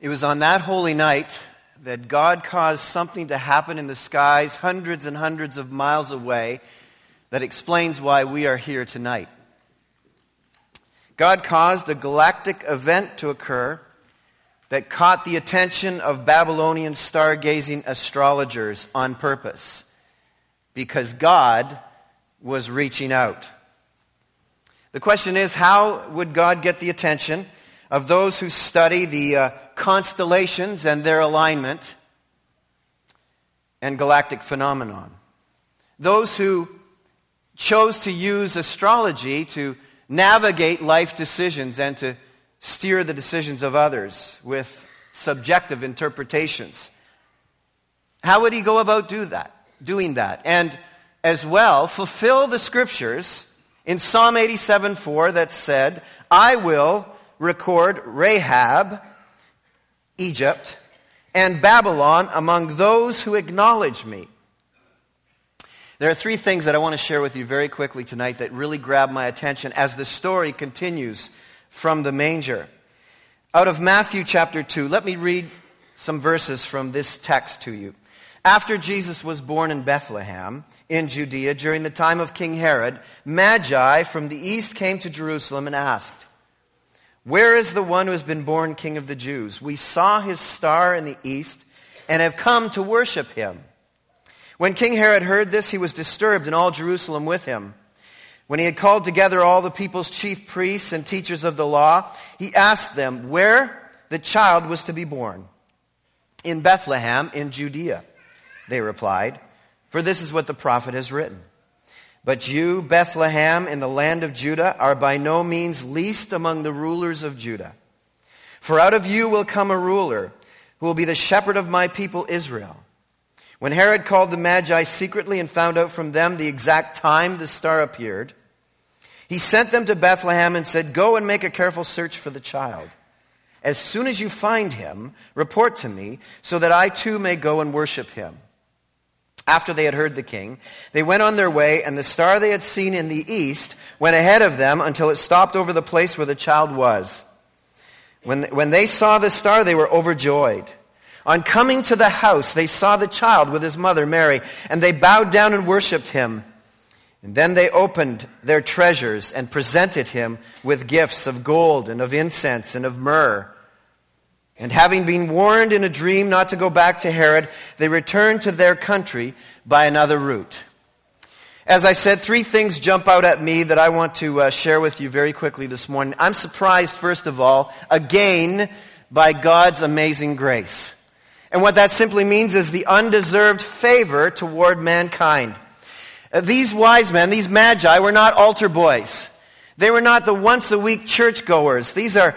It was on that holy night that God caused something to happen in the skies hundreds and hundreds of miles away that explains why we are here tonight. God caused a galactic event to occur that caught the attention of Babylonian stargazing astrologers on purpose because God was reaching out. The question is how would God get the attention of those who study the uh, constellations and their alignment and galactic phenomenon. Those who chose to use astrology to navigate life decisions and to steer the decisions of others with subjective interpretations. How would he go about do that, doing that? And as well, fulfill the scriptures in Psalm 87 4 that said, I will record Rahab Egypt, and Babylon among those who acknowledge me. There are three things that I want to share with you very quickly tonight that really grab my attention as the story continues from the manger. Out of Matthew chapter 2, let me read some verses from this text to you. After Jesus was born in Bethlehem, in Judea, during the time of King Herod, Magi from the east came to Jerusalem and asked, where is the one who has been born King of the Jews? We saw his star in the east and have come to worship him. When King Herod heard this, he was disturbed, and all Jerusalem with him. When he had called together all the people's chief priests and teachers of the law, he asked them where the child was to be born. In Bethlehem, in Judea, they replied, for this is what the prophet has written. But you, Bethlehem, in the land of Judah, are by no means least among the rulers of Judah. For out of you will come a ruler who will be the shepherd of my people Israel. When Herod called the Magi secretly and found out from them the exact time the star appeared, he sent them to Bethlehem and said, Go and make a careful search for the child. As soon as you find him, report to me, so that I too may go and worship him. After they had heard the king, they went on their way, and the star they had seen in the east went ahead of them until it stopped over the place where the child was. When, when they saw the star, they were overjoyed. On coming to the house, they saw the child with his mother, Mary, and they bowed down and worshipped him. And then they opened their treasures and presented him with gifts of gold and of incense and of myrrh. And having been warned in a dream not to go back to Herod, they returned to their country by another route. As I said, three things jump out at me that I want to uh, share with you very quickly this morning. I'm surprised, first of all, again, by God's amazing grace. And what that simply means is the undeserved favor toward mankind. Uh, these wise men, these magi, were not altar boys. They were not the once a week churchgoers. These are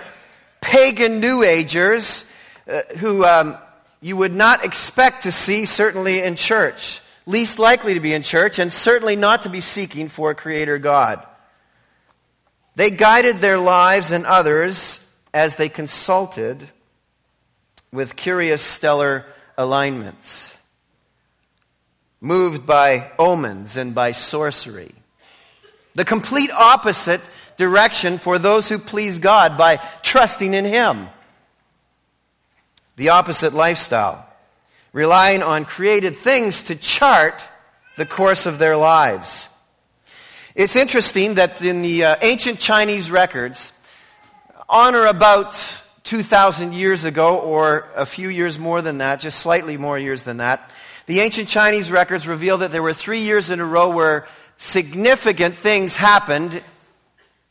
pagan New Agers uh, who um, you would not expect to see, certainly in church. Least likely to be in church, and certainly not to be seeking for a Creator God. They guided their lives and others as they consulted with curious stellar alignments, moved by omens and by sorcery. The complete opposite direction for those who please God by trusting in Him. The opposite lifestyle, relying on created things to chart the course of their lives. It's interesting that in the uh, ancient Chinese records, on or about 2,000 years ago, or a few years more than that, just slightly more years than that, the ancient Chinese records reveal that there were three years in a row where significant things happened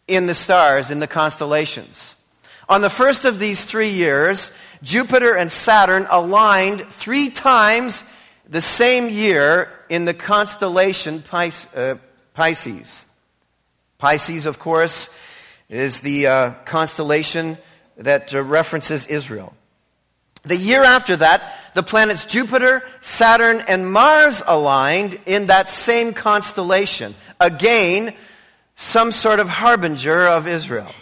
in the stars, in the constellations. On the first of these three years, Jupiter and Saturn aligned three times the same year in the constellation uh, Pisces. Pisces, of course, is the uh, constellation that uh, references Israel. The year after that, the planets Jupiter, Saturn, and Mars aligned in that same constellation. Again, some sort of harbinger of Israel.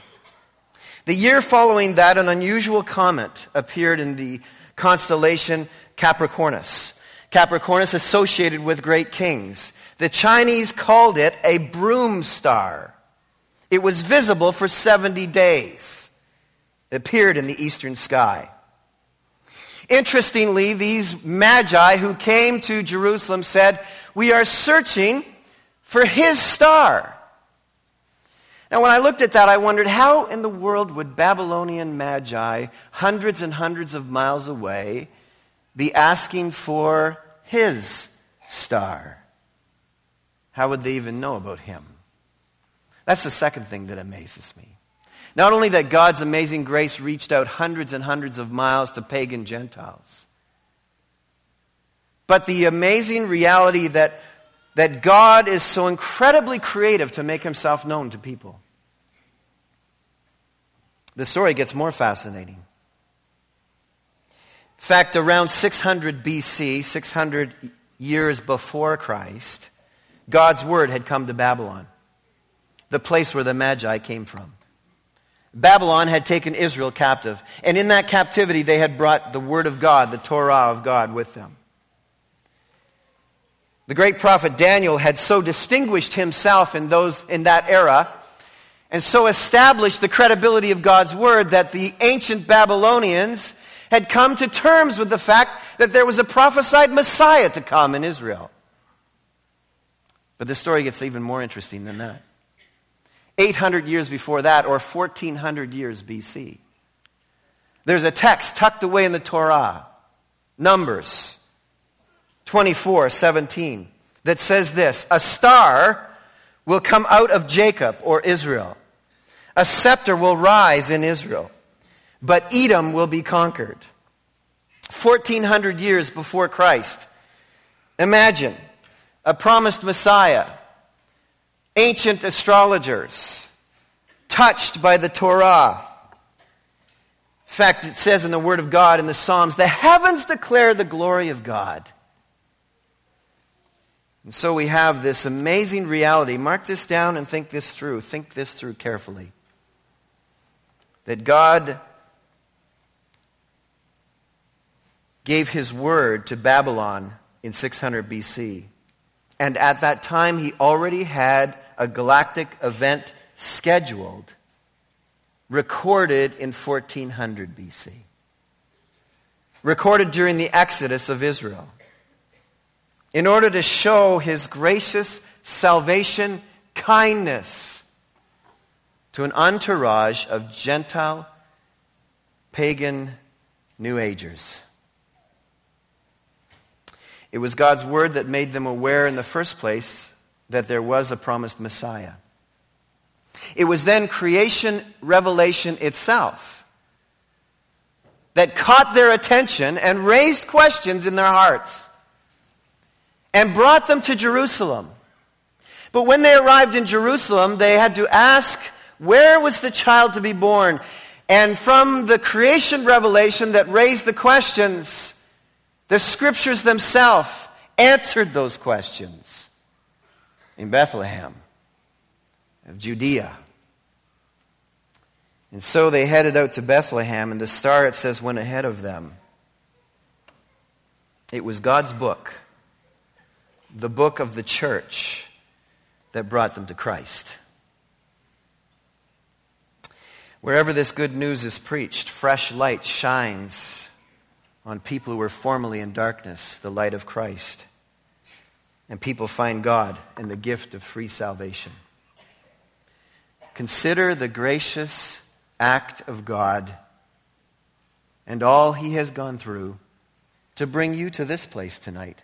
The year following that, an unusual comet appeared in the constellation Capricornus. Capricornus associated with great kings. The Chinese called it a broom star. It was visible for 70 days. It appeared in the eastern sky. Interestingly, these magi who came to Jerusalem said, We are searching for his star. Now, when I looked at that, I wondered how in the world would Babylonian magi, hundreds and hundreds of miles away, be asking for his star? How would they even know about him? That's the second thing that amazes me. Not only that God's amazing grace reached out hundreds and hundreds of miles to pagan Gentiles, but the amazing reality that, that God is so incredibly creative to make himself known to people. The story gets more fascinating. In fact, around 600 BC, 600 years before Christ, God's word had come to Babylon, the place where the Magi came from. Babylon had taken Israel captive. And in that captivity, they had brought the Word of God, the Torah of God, with them. The great prophet Daniel had so distinguished himself in, those, in that era and so established the credibility of God's Word that the ancient Babylonians had come to terms with the fact that there was a prophesied Messiah to come in Israel. But the story gets even more interesting than that. 800 years before that, or 1400 years BC. There's a text tucked away in the Torah, Numbers 24 17, that says this A star will come out of Jacob or Israel, a scepter will rise in Israel, but Edom will be conquered. 1400 years before Christ. Imagine a promised Messiah ancient astrologers, touched by the Torah. In fact, it says in the Word of God in the Psalms, the heavens declare the glory of God. And so we have this amazing reality. Mark this down and think this through. Think this through carefully. That God gave his word to Babylon in 600 BC. And at that time, he already had a galactic event scheduled, recorded in 1400 BC. Recorded during the Exodus of Israel. In order to show his gracious salvation kindness to an entourage of Gentile, pagan New Agers. It was God's word that made them aware in the first place that there was a promised Messiah. It was then creation revelation itself that caught their attention and raised questions in their hearts and brought them to Jerusalem. But when they arrived in Jerusalem, they had to ask, where was the child to be born? And from the creation revelation that raised the questions, the scriptures themselves answered those questions in Bethlehem of Judea. And so they headed out to Bethlehem, and the star, it says, went ahead of them. It was God's book, the book of the church, that brought them to Christ. Wherever this good news is preached, fresh light shines on people who were formerly in darkness, the light of Christ and people find God in the gift of free salvation. Consider the gracious act of God and all he has gone through to bring you to this place tonight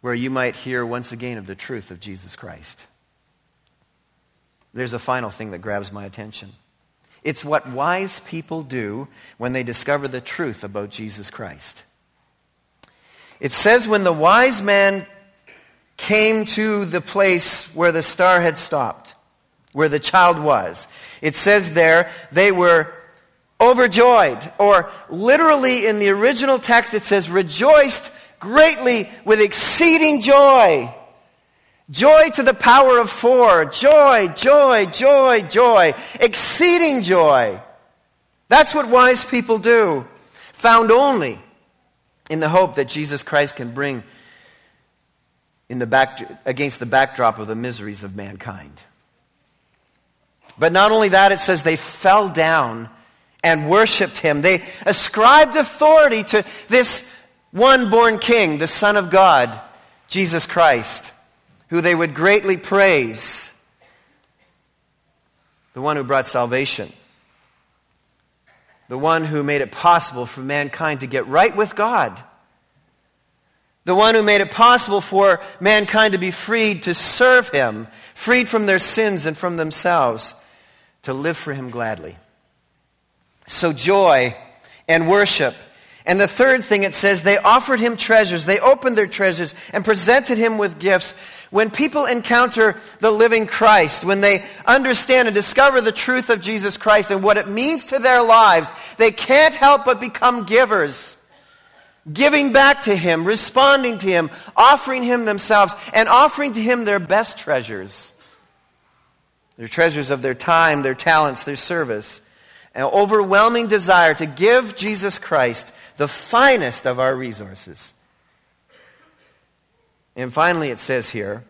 where you might hear once again of the truth of Jesus Christ. There's a final thing that grabs my attention. It's what wise people do when they discover the truth about Jesus Christ. It says when the wise man came to the place where the star had stopped, where the child was. It says there they were overjoyed, or literally in the original text it says rejoiced greatly with exceeding joy. Joy to the power of four. Joy, joy, joy, joy. Exceeding joy. That's what wise people do. Found only in the hope that Jesus Christ can bring in the back, against the backdrop of the miseries of mankind. But not only that, it says they fell down and worshiped him. They ascribed authority to this one born king, the Son of God, Jesus Christ, who they would greatly praise, the one who brought salvation, the one who made it possible for mankind to get right with God, the one who made it possible for mankind to be freed to serve him, freed from their sins and from themselves, to live for him gladly. So, joy and worship. And the third thing it says, they offered him treasures. They opened their treasures and presented him with gifts. When people encounter the living Christ, when they understand and discover the truth of Jesus Christ and what it means to their lives, they can't help but become givers. Giving back to him, responding to him, offering him themselves, and offering to him their best treasures. Their treasures of their time, their talents, their service an overwhelming desire to give Jesus Christ the finest of our resources. And finally, it says here,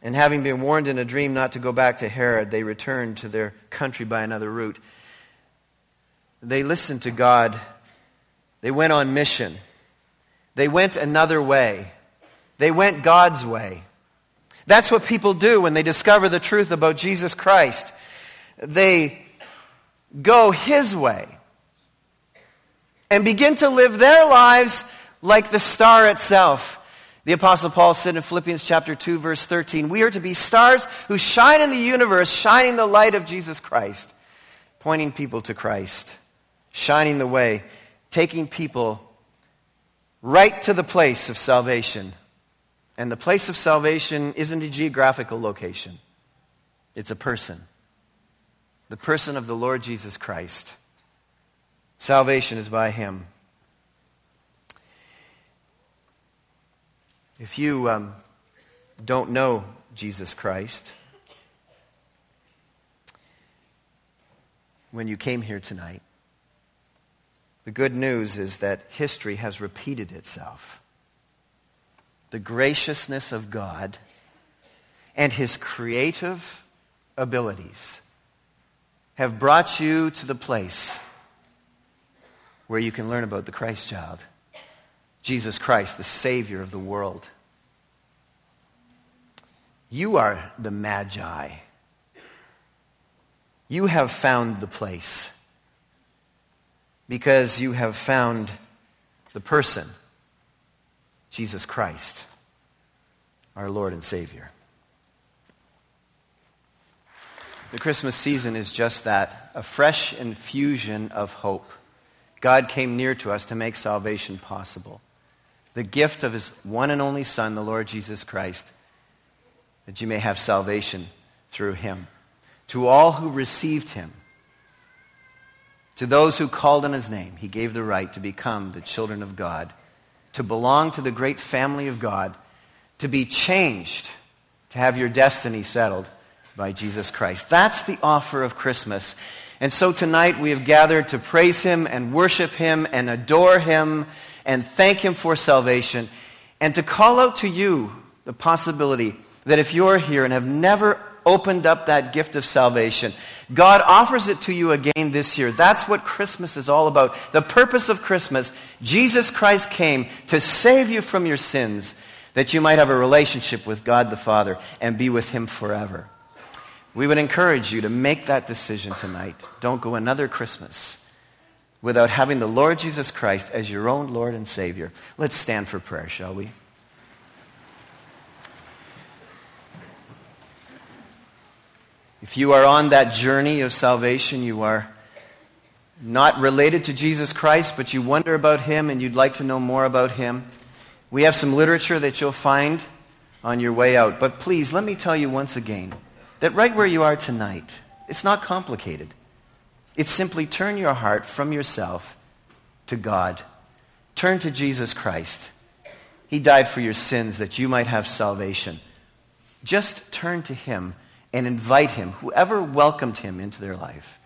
and having been warned in a dream not to go back to Herod, they returned to their country by another route. They listened to God. They went on mission. They went another way. They went God's way. That's what people do when they discover the truth about Jesus Christ. They go his way and begin to live their lives like the star itself. The Apostle Paul said in Philippians chapter 2, verse 13, We are to be stars who shine in the universe, shining the light of Jesus Christ, pointing people to Christ, shining the way, taking people right to the place of salvation. And the place of salvation isn't a geographical location, it's a person the person of the Lord Jesus Christ. Salvation is by him. If you um, don't know Jesus Christ, when you came here tonight, the good news is that history has repeated itself. The graciousness of God and his creative abilities have brought you to the place where you can learn about the Christ child, Jesus Christ, the Savior of the world. You are the Magi. You have found the place because you have found the person, Jesus Christ, our Lord and Savior. The Christmas season is just that a fresh infusion of hope. God came near to us to make salvation possible. The gift of his one and only Son, the Lord Jesus Christ, that you may have salvation through him. To all who received him, to those who called on his name, he gave the right to become the children of God, to belong to the great family of God, to be changed, to have your destiny settled by Jesus Christ. That's the offer of Christmas. And so tonight we have gathered to praise Him and worship Him and adore Him and thank Him for salvation and to call out to you the possibility that if you're here and have never opened up that gift of salvation, God offers it to you again this year. That's what Christmas is all about. The purpose of Christmas, Jesus Christ came to save you from your sins that you might have a relationship with God the Father and be with Him forever. We would encourage you to make that decision tonight. Don't go another Christmas without having the Lord Jesus Christ as your own Lord and Savior. Let's stand for prayer, shall we? If you are on that journey of salvation, you are not related to Jesus Christ, but you wonder about him and you'd like to know more about him, we have some literature that you'll find on your way out. But please, let me tell you once again that right where you are tonight, it's not complicated. It's simply turn your heart from yourself to God. Turn to Jesus Christ. He died for your sins that you might have salvation. Just turn to Him and invite Him. Whoever welcomed Him into their life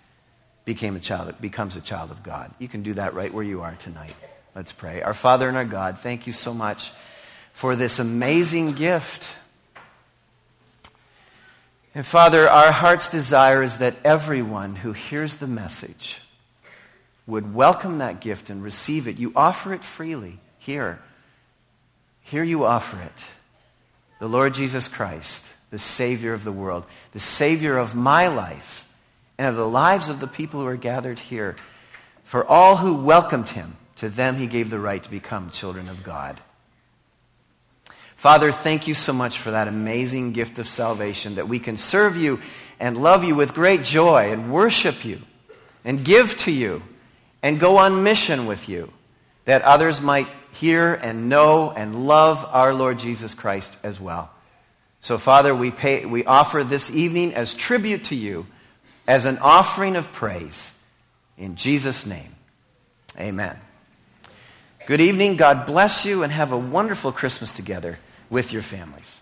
became a child, becomes a child of God. You can do that right where you are tonight. Let's pray. Our Father and our God, thank you so much for this amazing gift and Father, our heart's desire is that everyone who hears the message would welcome that gift and receive it. You offer it freely here. Here you offer it. The Lord Jesus Christ, the Savior of the world, the Savior of my life and of the lives of the people who are gathered here. For all who welcomed him, to them he gave the right to become children of God. Father, thank you so much for that amazing gift of salvation that we can serve you and love you with great joy and worship you and give to you and go on mission with you that others might hear and know and love our Lord Jesus Christ as well. So, Father, we, pay, we offer this evening as tribute to you, as an offering of praise. In Jesus' name, amen. Good evening. God bless you and have a wonderful Christmas together with your families.